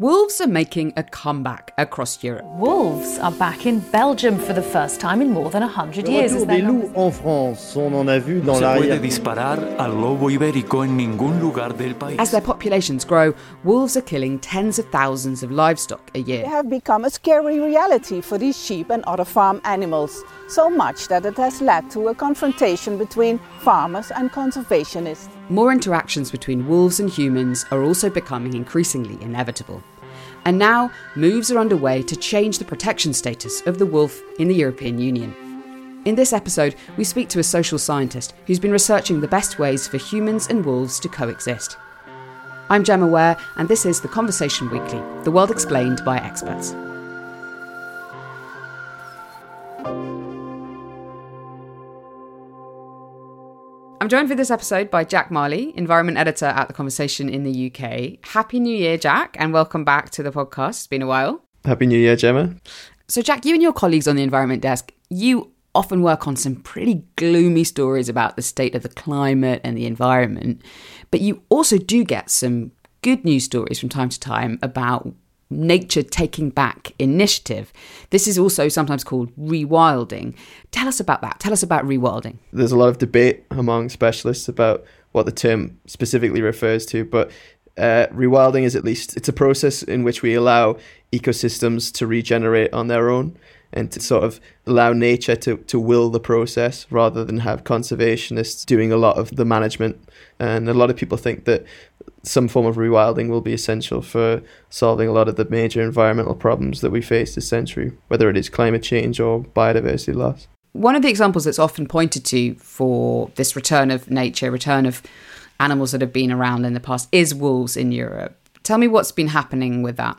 Wolves are making a comeback across Europe. Wolves are back in Belgium for the first time in more than 100 years. Retour des loups en France, on en a vu dans l'arrière. disparar al lobo ibérico en ningún lugar del país. As their populations grow, wolves are killing tens of thousands of livestock a year. They have become a scary reality for these sheep and other farm animals, so much that it has led to a confrontation between farmers and conservationists. More interactions between wolves and humans are also becoming increasingly inevitable. And now, moves are underway to change the protection status of the wolf in the European Union. In this episode, we speak to a social scientist who's been researching the best ways for humans and wolves to coexist. I'm Gemma Ware, and this is The Conversation Weekly, the world explained by experts. I'm joined for this episode by Jack Marley, environment editor at The Conversation in the UK. Happy New Year, Jack, and welcome back to the podcast. It's been a while. Happy New Year, Gemma. So, Jack, you and your colleagues on the environment desk, you often work on some pretty gloomy stories about the state of the climate and the environment, but you also do get some good news stories from time to time about nature taking back initiative. This is also sometimes called rewilding. Tell us about that. Tell us about rewilding. There's a lot of debate among specialists about what the term specifically refers to, but uh, rewilding is at least it's a process in which we allow ecosystems to regenerate on their own and to sort of allow nature to, to will the process rather than have conservationists doing a lot of the management. And a lot of people think that some form of rewilding will be essential for solving a lot of the major environmental problems that we face this century, whether it is climate change or biodiversity loss. One of the examples that's often pointed to for this return of nature, return of animals that have been around in the past, is wolves in Europe. Tell me what's been happening with that.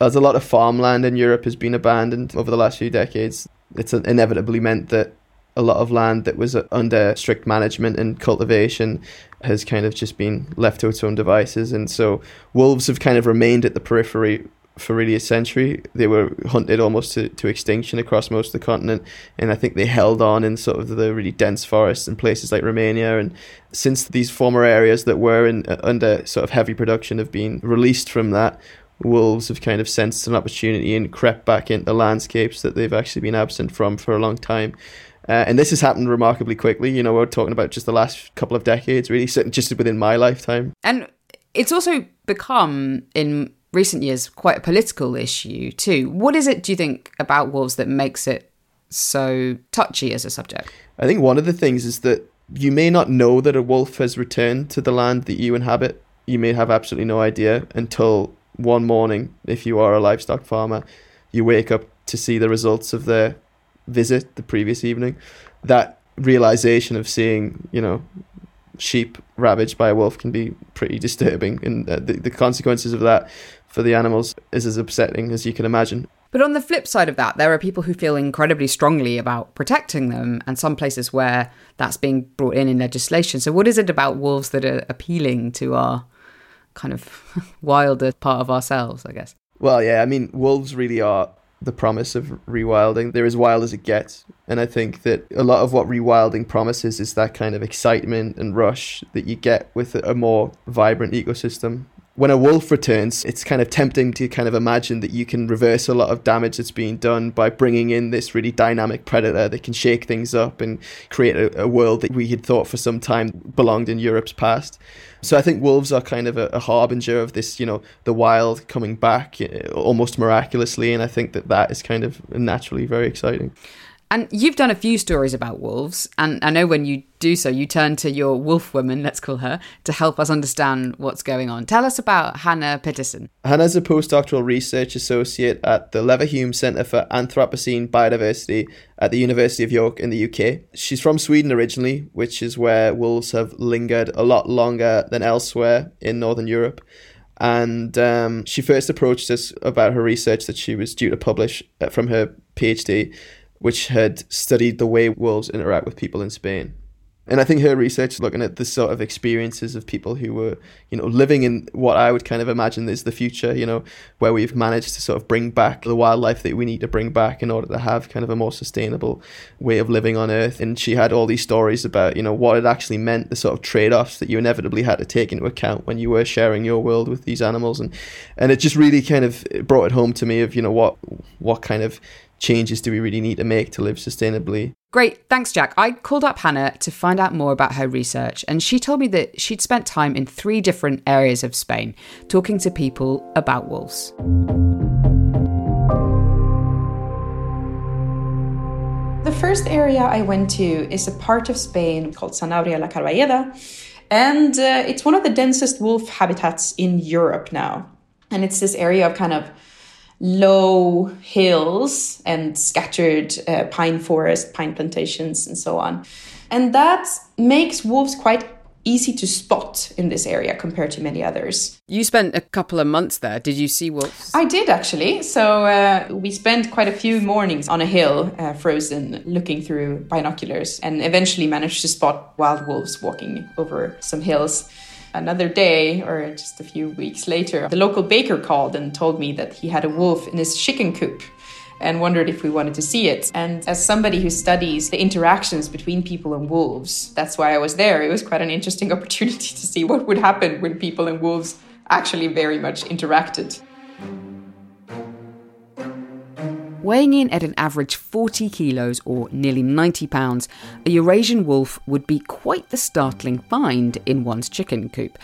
As a lot of farmland in Europe has been abandoned over the last few decades, it's inevitably meant that a lot of land that was under strict management and cultivation has kind of just been left to its own devices. And so wolves have kind of remained at the periphery for really a century. They were hunted almost to, to extinction across most of the continent. And I think they held on in sort of the really dense forests in places like Romania. And since these former areas that were in, uh, under sort of heavy production have been released from that, wolves have kind of sensed an opportunity and crept back into landscapes that they've actually been absent from for a long time. Uh, and this has happened remarkably quickly. You know, we're talking about just the last couple of decades, really, just within my lifetime. And it's also become, in recent years, quite a political issue too. What is it, do you think, about wolves that makes it so touchy as a subject? I think one of the things is that you may not know that a wolf has returned to the land that you inhabit. You may have absolutely no idea until one morning, if you are a livestock farmer, you wake up to see the results of their visit the previous evening. That realization of seeing, you know, sheep ravaged by a wolf can be pretty disturbing, and uh, the, the consequences of that for the animals is as upsetting as you can imagine. But on the flip side of that, there are people who feel incredibly strongly about protecting them, and some places where that's being brought in in legislation. So, what is it about wolves that are appealing to our kind of wilder part of ourselves, I guess? Well, yeah, I mean, wolves really are the promise of rewilding. They're as wild as it gets. And I think that a lot of what rewilding promises is that kind of excitement and rush that you get with a more vibrant ecosystem. When a wolf returns, it's kind of tempting to kind of imagine that you can reverse a lot of damage that's being done by bringing in this really dynamic predator that can shake things up and create a, a world that we had thought for some time belonged in Europe's past. So I think wolves are kind of a, a, harbinger of this, you know, the wild coming back uh, almost miraculously, and I think that that is kind of naturally very exciting. And you've done a few stories about wolves, and I know when you do so, you turn to your wolf woman, let's call her, to help us understand what's going on. Tell us about Hannah Pettersson. Hannah's a postdoctoral research associate at the Leverhulme Centre for Anthropocene Biodiversity at the University of York in the UK. She's from Sweden originally, which is where wolves have lingered a lot longer than elsewhere in Northern Europe. And um, she first approached us about her research that she was due to publish uh, from her PhD which had studied the way wolves interact with people in Spain. And I think her research looking at the sort of experiences of people who were, you know, living in what I would kind of imagine is the future, you know, where we've managed to sort of bring back the wildlife that we need to bring back in order to have kind of a more sustainable way of living on Earth. And she had all these stories about, you know, what it actually meant, the sort of trade offs that you inevitably had to take into account when you were sharing your world with these animals. And and it just really kind of brought it home to me of, you know, what what kind of changes do we really need to make to live sustainably? Great, thanks, Jack. I called up Hannah to find out more about her research, and she told me that she'd spent time in three different areas of Spain talking to people about wolves. The first area I went to is a part of Spain called Sanabria la Carballeda, and uh, it's one of the densest wolf habitats in Europe now. And it's this area of kind of low hills and scattered uh, pine forest, pine plantations, and so on. And that makes wolves quite easy to spot in this area compared to many others. You spent a couple of months there. Did you see wolves? I did actually. So uh, we spent quite a few mornings on a hill, uh, frozen, looking through binoculars, and eventually managed to spot wild wolves walking over some hills another day or just a few weeks later, the local baker called and told me that he had a wolf in his chicken coop and wondered if we wanted to see it. And as somebody who studies the interactions between people and wolves, that's why I was there. It was quite an interesting opportunity to see what would happen when people and wolves actually very much interacted. Weighing in at an average 40 kilos or nearly 90 pounds, a Eurasian wolf would be quite the startling find in one's chicken coop.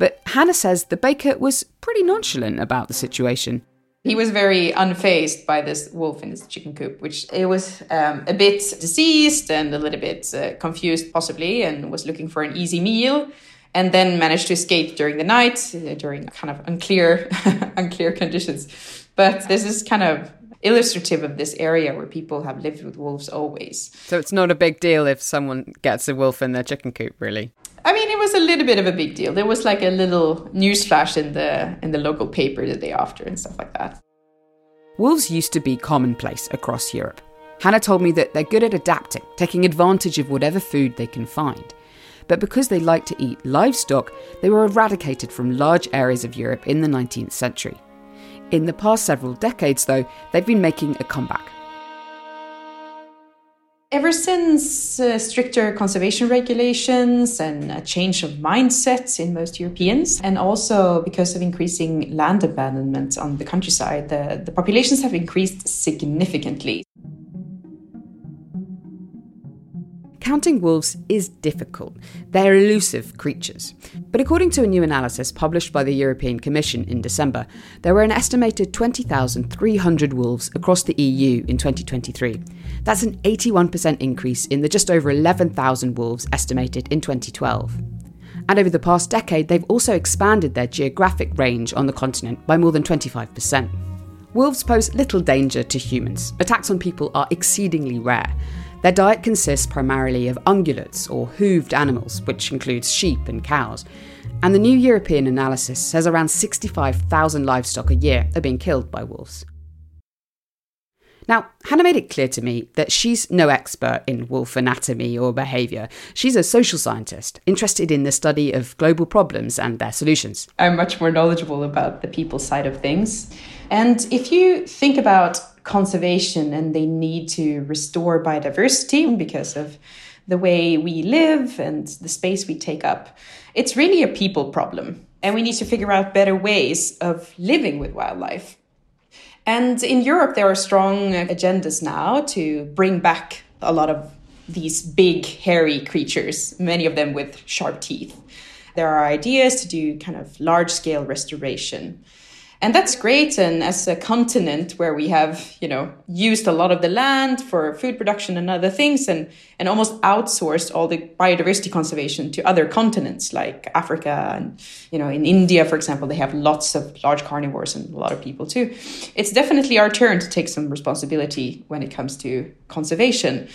But Hannah says the baker was pretty nonchalant about the situation. He was very unfazed by this wolf in his chicken coop, which it was um, a bit diseased and a little bit uh, confused, possibly, and was looking for an easy meal and then managed to escape during the night uh, during kind of unclear unclear conditions but this is kind of illustrative of this area where people have lived with wolves always. So it's not a big deal if someone gets a wolf in their chicken coop, really. I mean, it was a little bit of a big deal. There was like a little news flash in the in the local paper the day after and stuff like that. Wolves used to be commonplace across Europe. Hannah told me that they're good at adapting, taking advantage of whatever food they can find. But because they like to eat livestock, they were eradicated from large areas of Europe in the 19th century. In the past several decades, though, they've been making a comeback. Ever since uh, stricter conservation regulations and a change of mindsets in most Europeans, and also because of increasing land abandonment on the countryside, the, the populations have increased significantly. Counting wolves is difficult. They're elusive creatures. But according to a new analysis published by the European Commission in December, there were an estimated 20,300 wolves across the EU in 2023. That's an 81% increase in the just over 11,000 wolves estimated in 2012. And over the past decade, they've also expanded their geographic range on the continent by more than 25%. Wolves pose little danger to humans. Attacks on people are exceedingly rare. Their diet consists primarily of ungulates or hooved animals, which includes sheep and cows. And the new European analysis says around 65,000 livestock a year are being killed by wolves. Now, Hannah made it clear to me that she's no expert in wolf anatomy or behaviour. She's a social scientist, interested in the study of global problems and their solutions. I'm much more knowledgeable about the people side of things. And if you think about conservation and they need to restore biodiversity because of the way we live and the space we take up. It's really a people problem. And we need to figure out better ways of living with wildlife. And in Europe, there are strong agendas now to bring back a lot of these big, hairy creatures, many of them with sharp teeth. There are ideas to do kind of large scale restoration. And that's great. And as a continent where we have, you know, used a lot of the land for food production and other things and, and almost outsourced all the biodiversity conservation to other continents like Africa and, you know, in India, for example, they have lots of large carnivores and a lot of people too. It's definitely our turn to take some responsibility when it comes to conservation.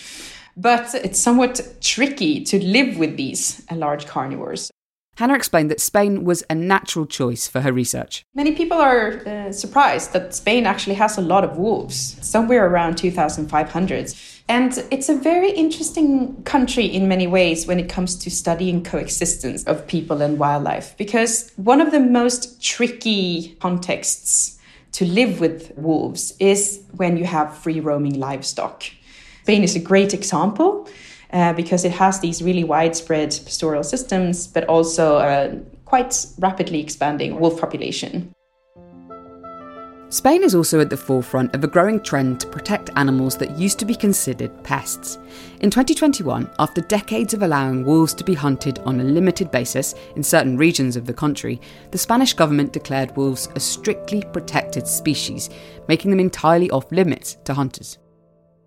But it's somewhat tricky to live with these uh, large carnivores. Hannah explained that Spain was a natural choice for her research. Many people are uh, surprised that Spain actually has a lot of wolves, somewhere around 2,500. And it's a very interesting country in many ways when it comes to studying coexistence of people and wildlife, because one of the most tricky contexts to live with wolves is when you have free roaming livestock. Spain is a great example uh, because it has these really widespread pastoral systems, but also a quite rapidly expanding wolf population. Spain is also at the forefront of a growing trend to protect animals that used to be considered pests. In 2021, after decades of allowing wolves to be hunted on a limited basis in certain regions of the country, the Spanish government declared wolves a strictly protected species, making them entirely off limits to hunters.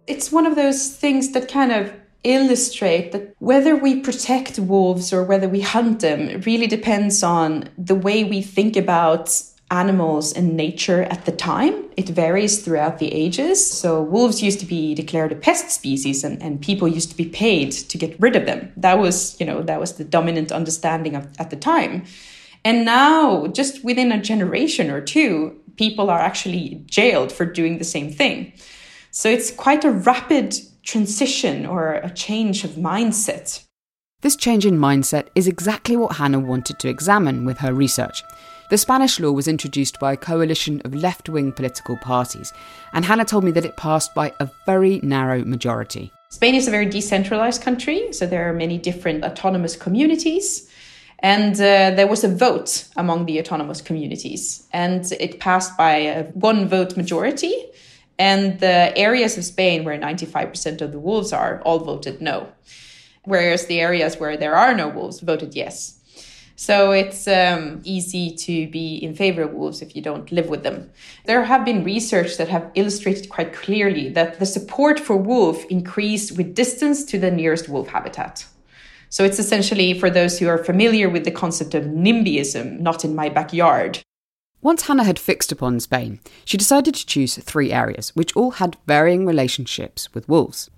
It's one of those things that kind of illustrate that whether we protect wolves or whether we hunt them really depends on the way we think about animals and nature at the time. It varies throughout the ages. So, wolves used to be declared a pest species and, and people used to be paid to get rid of them. That was, you know, that was the dominant understanding of, at the time. And now, just within a generation or two, people are actually jailed for doing the same thing. So, it's quite a rapid transition or a change of mindset. This change in mindset is exactly what Hannah wanted to examine with her research. The Spanish law was introduced by a coalition of left wing political parties, and Hannah told me that it passed by a very narrow majority. Spain is a very decentralized country, so there are many different autonomous communities. And uh, there was a vote among the autonomous communities, and it passed by a one vote majority. And the areas of Spain where 95% of the wolves are all voted no, whereas the areas where there are no wolves voted yes. So it's um, easy to be in favor of wolves if you don't live with them. There have been research that have illustrated quite clearly that the support for wolf increased with distance to the nearest wolf habitat. So it's essentially for those who are familiar with the concept of NIMBYism, not in my backyard. Once Hannah had fixed upon Spain, she decided to choose three areas, which all had varying relationships with wolves.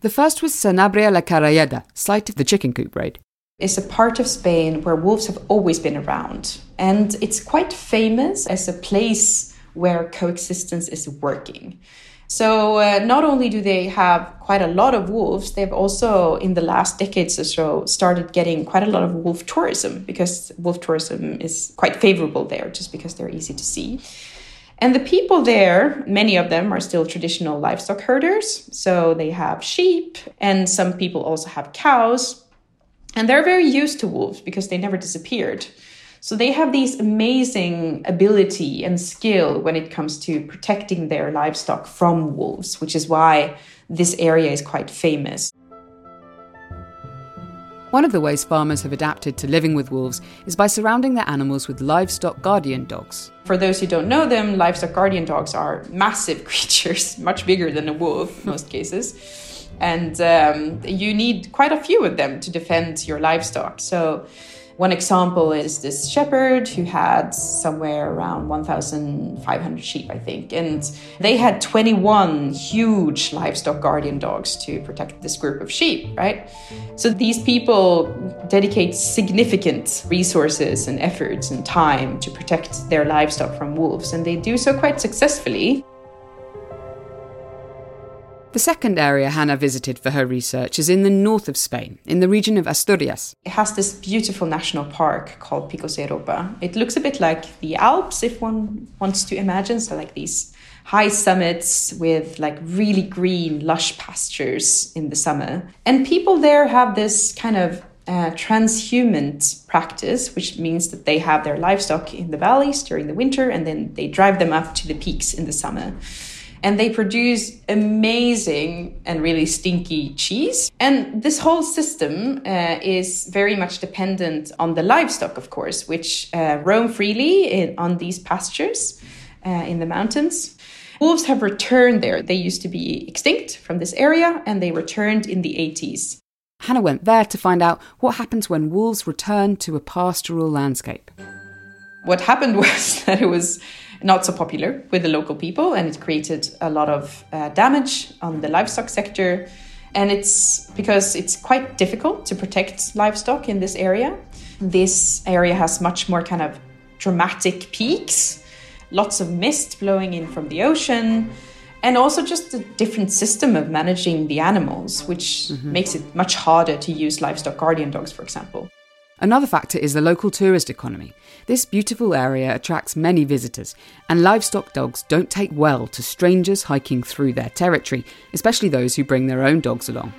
The first was Sanabria la Carballeda, site of the chicken coop raid It's a part of Spain where wolves have always been around. And it's quite famous as a place where coexistence is working. So, uh, not only do they have quite a lot of wolves, they've also, in the last decades or so, started getting quite a lot of wolf tourism because wolf tourism is quite favorable there just because they're easy to see. And the people there, many of them are still traditional livestock herders. So, they have sheep, and some people also have cows. And they're very used to wolves because they never disappeared. So they have these amazing ability and skill when it comes to protecting their livestock from wolves, which is why this area is quite famous. One of the ways farmers have adapted to living with wolves is by surrounding their animals with livestock guardian dogs. For those who don't know them, livestock guardian dogs are massive creatures, much bigger than a wolf in most cases and um, you need quite a few of them to defend your livestock. So, one example is this shepherd who had somewhere around 1,500 sheep, I think, and they had 21 huge livestock guardian dogs to protect this group of sheep, right? So these people dedicate significant resources and efforts and time to protect their livestock from wolves, and they do so quite successfully. The second area Hannah visited for her research is in the north of Spain, in the region of Asturias. It has this beautiful national park called Picos de Europa. It looks a bit like the Alps, if one wants to imagine. So, like these high summits with like really green, lush pastures in the summer. And people there have this kind of uh, transhumant practice, which means that they have their livestock in the valleys during the winter and then they drive them up to the peaks in the summer and they produce amazing and really stinky cheese. And this whole system uh, is very much dependent on the livestock, of course, which uh, roam freely in, on these pastures uh, in the mountains. Wolves have returned there. They used to be extinct from this area and they returned in the 80s. Hannah went there to find out what happens when wolves return to a pastoral landscape. What happened was that it was not so popular with the local people, and it created a lot of uh, damage on the livestock sector. And it's because it's quite difficult to protect livestock in this area. This area has much more kind of dramatic peaks, lots of mist blowing in from the ocean, and also just a different system of managing the animals, which mm-hmm. makes it much harder to use livestock guardian dogs, for example. Another factor is the local tourist economy. This beautiful area attracts many visitors, and livestock dogs don't take well to strangers hiking through their territory, especially those who bring their own dogs along.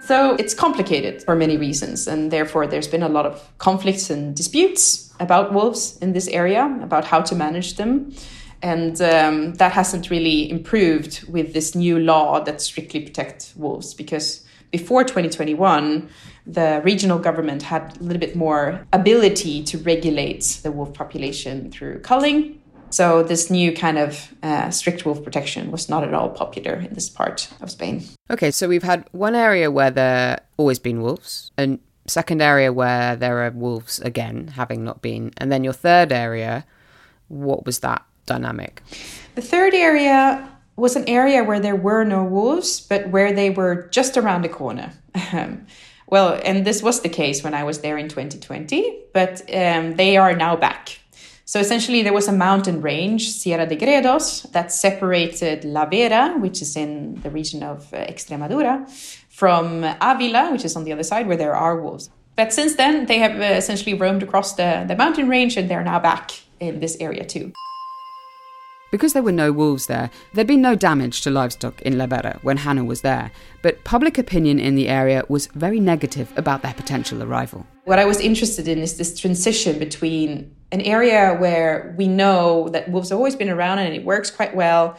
So it's complicated for many reasons, and therefore there's been a lot of conflicts and disputes about wolves in this area, about how to manage them. And um, that hasn't really improved with this new law that strictly protects wolves because before 2021, the regional government had a little bit more ability to regulate the wolf population through culling. So, this new kind of uh, strict wolf protection was not at all popular in this part of Spain. Okay, so we've had one area where there always been wolves, and second area where there are wolves again, having not been, and then your third area, what was that? dynamic? The third area was an area where there were no wolves, but where they were just around the corner. well, and this was the case when I was there in 2020, but um, they are now back. So essentially, there was a mountain range, Sierra de Gredos, that separated La Vera, which is in the region of uh, Extremadura, from Avila, which is on the other side, where there are wolves. But since then, they have uh, essentially roamed across the, the mountain range and they're now back in this area too. Because there were no wolves there, there'd been no damage to livestock in La Vera when Hannah was there, but public opinion in the area was very negative about their potential arrival. What I was interested in is this transition between an area where we know that wolves have always been around and it works quite well,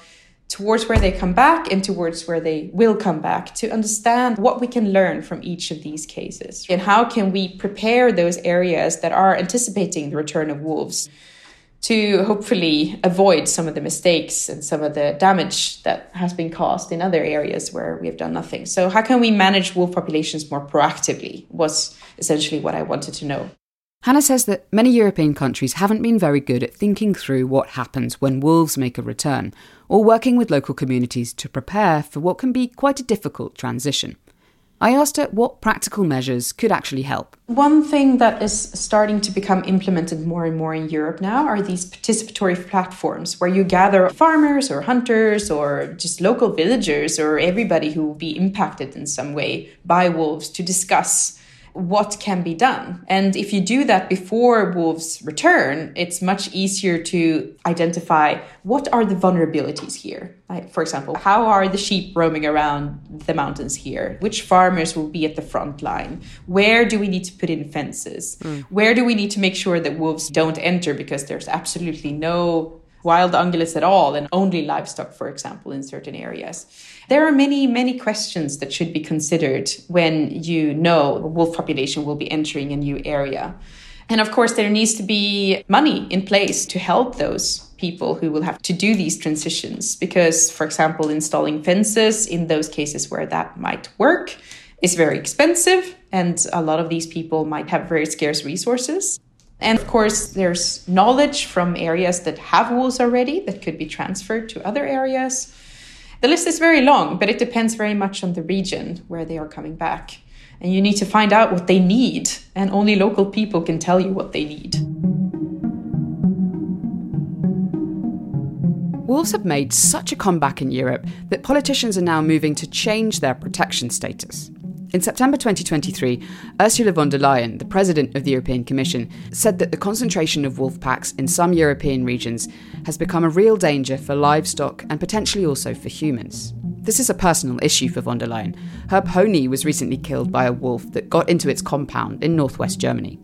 towards where they come back and towards where they will come back to understand what we can learn from each of these cases and how can we prepare those areas that are anticipating the return of wolves to hopefully avoid some of the mistakes and some of the damage that has been caused in other areas where we have done nothing. So, how can we manage wolf populations more proactively? Was essentially what I wanted to know. Hannah says that many European countries haven't been very good at thinking through what happens when wolves make a return, or working with local communities to prepare for what can be quite a difficult transition. I asked her what practical measures could actually help. One thing that is starting to become implemented more and more in Europe now are these participatory platforms where you gather farmers or hunters or just local villagers or everybody who will be impacted in some way by wolves to discuss what can be done. And if you do that before wolves return, it's much easier to identify what are the vulnerabilities here. Like, for example, how are the sheep roaming around the mountains here? Which farmers will be at the front line? Where do we need to put in fences? Mm. Where do we need to make sure that wolves don't enter because there's absolutely no wild ungulates at all and only livestock, for example, in certain areas? There are many, many questions that should be considered when you know a wolf population will be entering a new area. And of course, there needs to be money in place to help those people who will have to do these transitions. Because, for example, installing fences in those cases where that might work is very expensive. And a lot of these people might have very scarce resources. And of course, there's knowledge from areas that have wolves already that could be transferred to other areas. The list is very long, but it depends very much on the region where they are coming back. And you need to find out what they need, and only local people can tell you what they need. Wolves have made such a comeback in Europe that politicians are now moving to change their protection status. In September 2023, Ursula von der Leyen, the president of the European Commission, said that the concentration of wolf packs in some European regions has become a real danger for livestock and potentially also for humans. This is a personal issue for von der Leyen. Her pony was recently killed by a wolf that got into its compound in northwest Germany.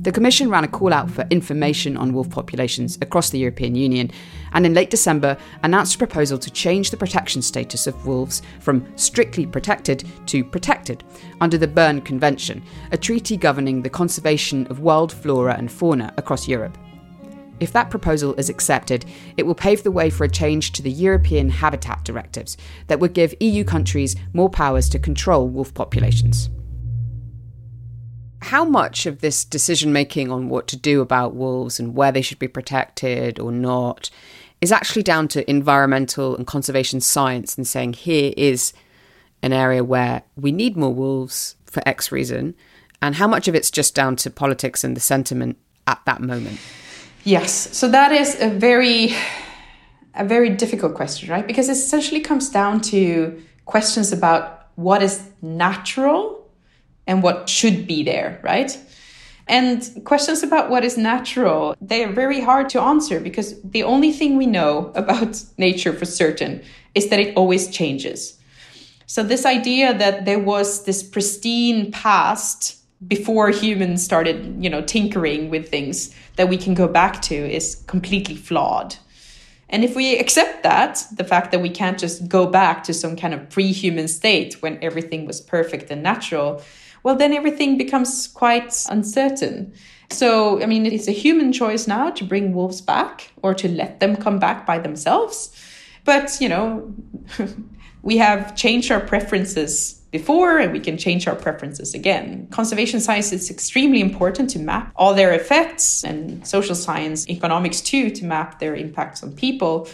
The Commission ran a call out for information on wolf populations across the European Union and in late December announced a proposal to change the protection status of wolves from strictly protected to protected under the Berne Convention, a treaty governing the conservation of wild flora and fauna across Europe. If that proposal is accepted, it will pave the way for a change to the European Habitat Directives that would give EU countries more powers to control wolf populations how much of this decision making on what to do about wolves and where they should be protected or not is actually down to environmental and conservation science and saying here is an area where we need more wolves for X reason, And how much of it's just down to politics and the sentiment at that moment? Yes, so that is a very a very difficult question, right? Because it essentially comes down to questions about what is natural and what should be there, right? And questions about what is natural, they are very hard to answer because the only thing we know about nature for certain is that it always changes. So this idea that there was this pristine past before humans started, you know, tinkering with things that we can go back to is completely flawed. And if we accept that, the fact that we can't just go back to some kind of pre human state when everything was perfect and natural, well, then everything becomes quite uncertain. So, I mean, it's a human choice now to bring wolves back or to let them come back by themselves. But, you know, we have changed our preferences before and we can change our preferences again. Conservation science is extremely important to map all their effects and social science, economics too, to map their impacts on people.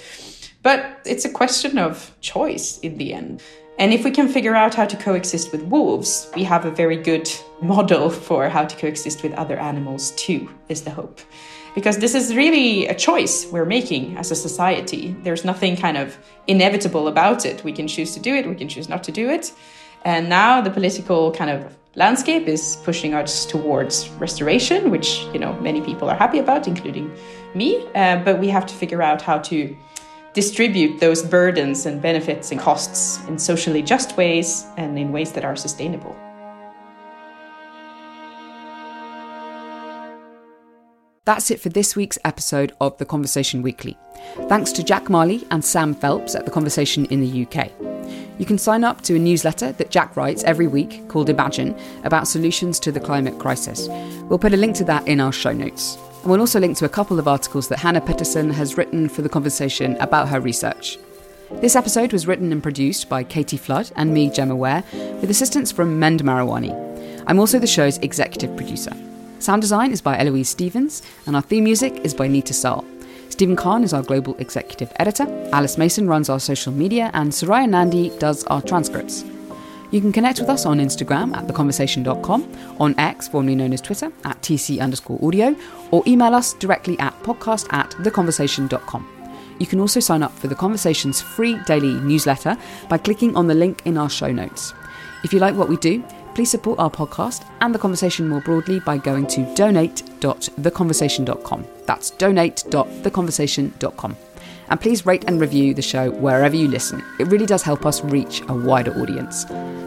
But it's a question of choice in the end. And if we can figure out how to coexist with wolves, we have a very good model for how to coexist with other animals too, is the hope. Because this is really a choice we're making as a society. There's nothing kind of inevitable about it. We can choose to do it, we can choose not to do it. And now the political kind of landscape is pushing us towards restoration, which you know many people are happy about, including me. Uh, but we have to figure out how to distribute those burdens and benefits and costs in socially just ways and in ways that are sustainable. That's it for this week's episode of The Conversation Weekly. Thanks to Jack Marley and Sam Phelps at The Conversation in the UK. You can sign up to a newsletter that Jack writes every week called Imagine about solutions to the climate crisis. We'll put a link to that in our show notes. And we'll also link to a couple of articles that Hannah Pettersson has written for the conversation about her research. This episode was written and produced by Katie Flood and me, Gemma Ware, with assistance from Mend Mariwany. I'm also the show's executive producer. Sound design is by Eloise Stevens, and our theme music is by Neeta Sarl. Stephen Khan is our global executive editor, Alice Mason runs our social media, and Soraya Nandi does our transcripts. You can connect with us on Instagram at theconversation.com, on X, formerly known as Twitter, at TC underscore audio, or email us directly at podcast at theconversation.com. You can also sign up for The Conversation's free daily newsletter by clicking on the link in our show notes. If you like what we do, please support our podcast and the conversation more broadly by going to donate.theconversation.com. That's donate.theconversation.com. And please rate and review the show wherever you listen. It really does help us reach a wider audience.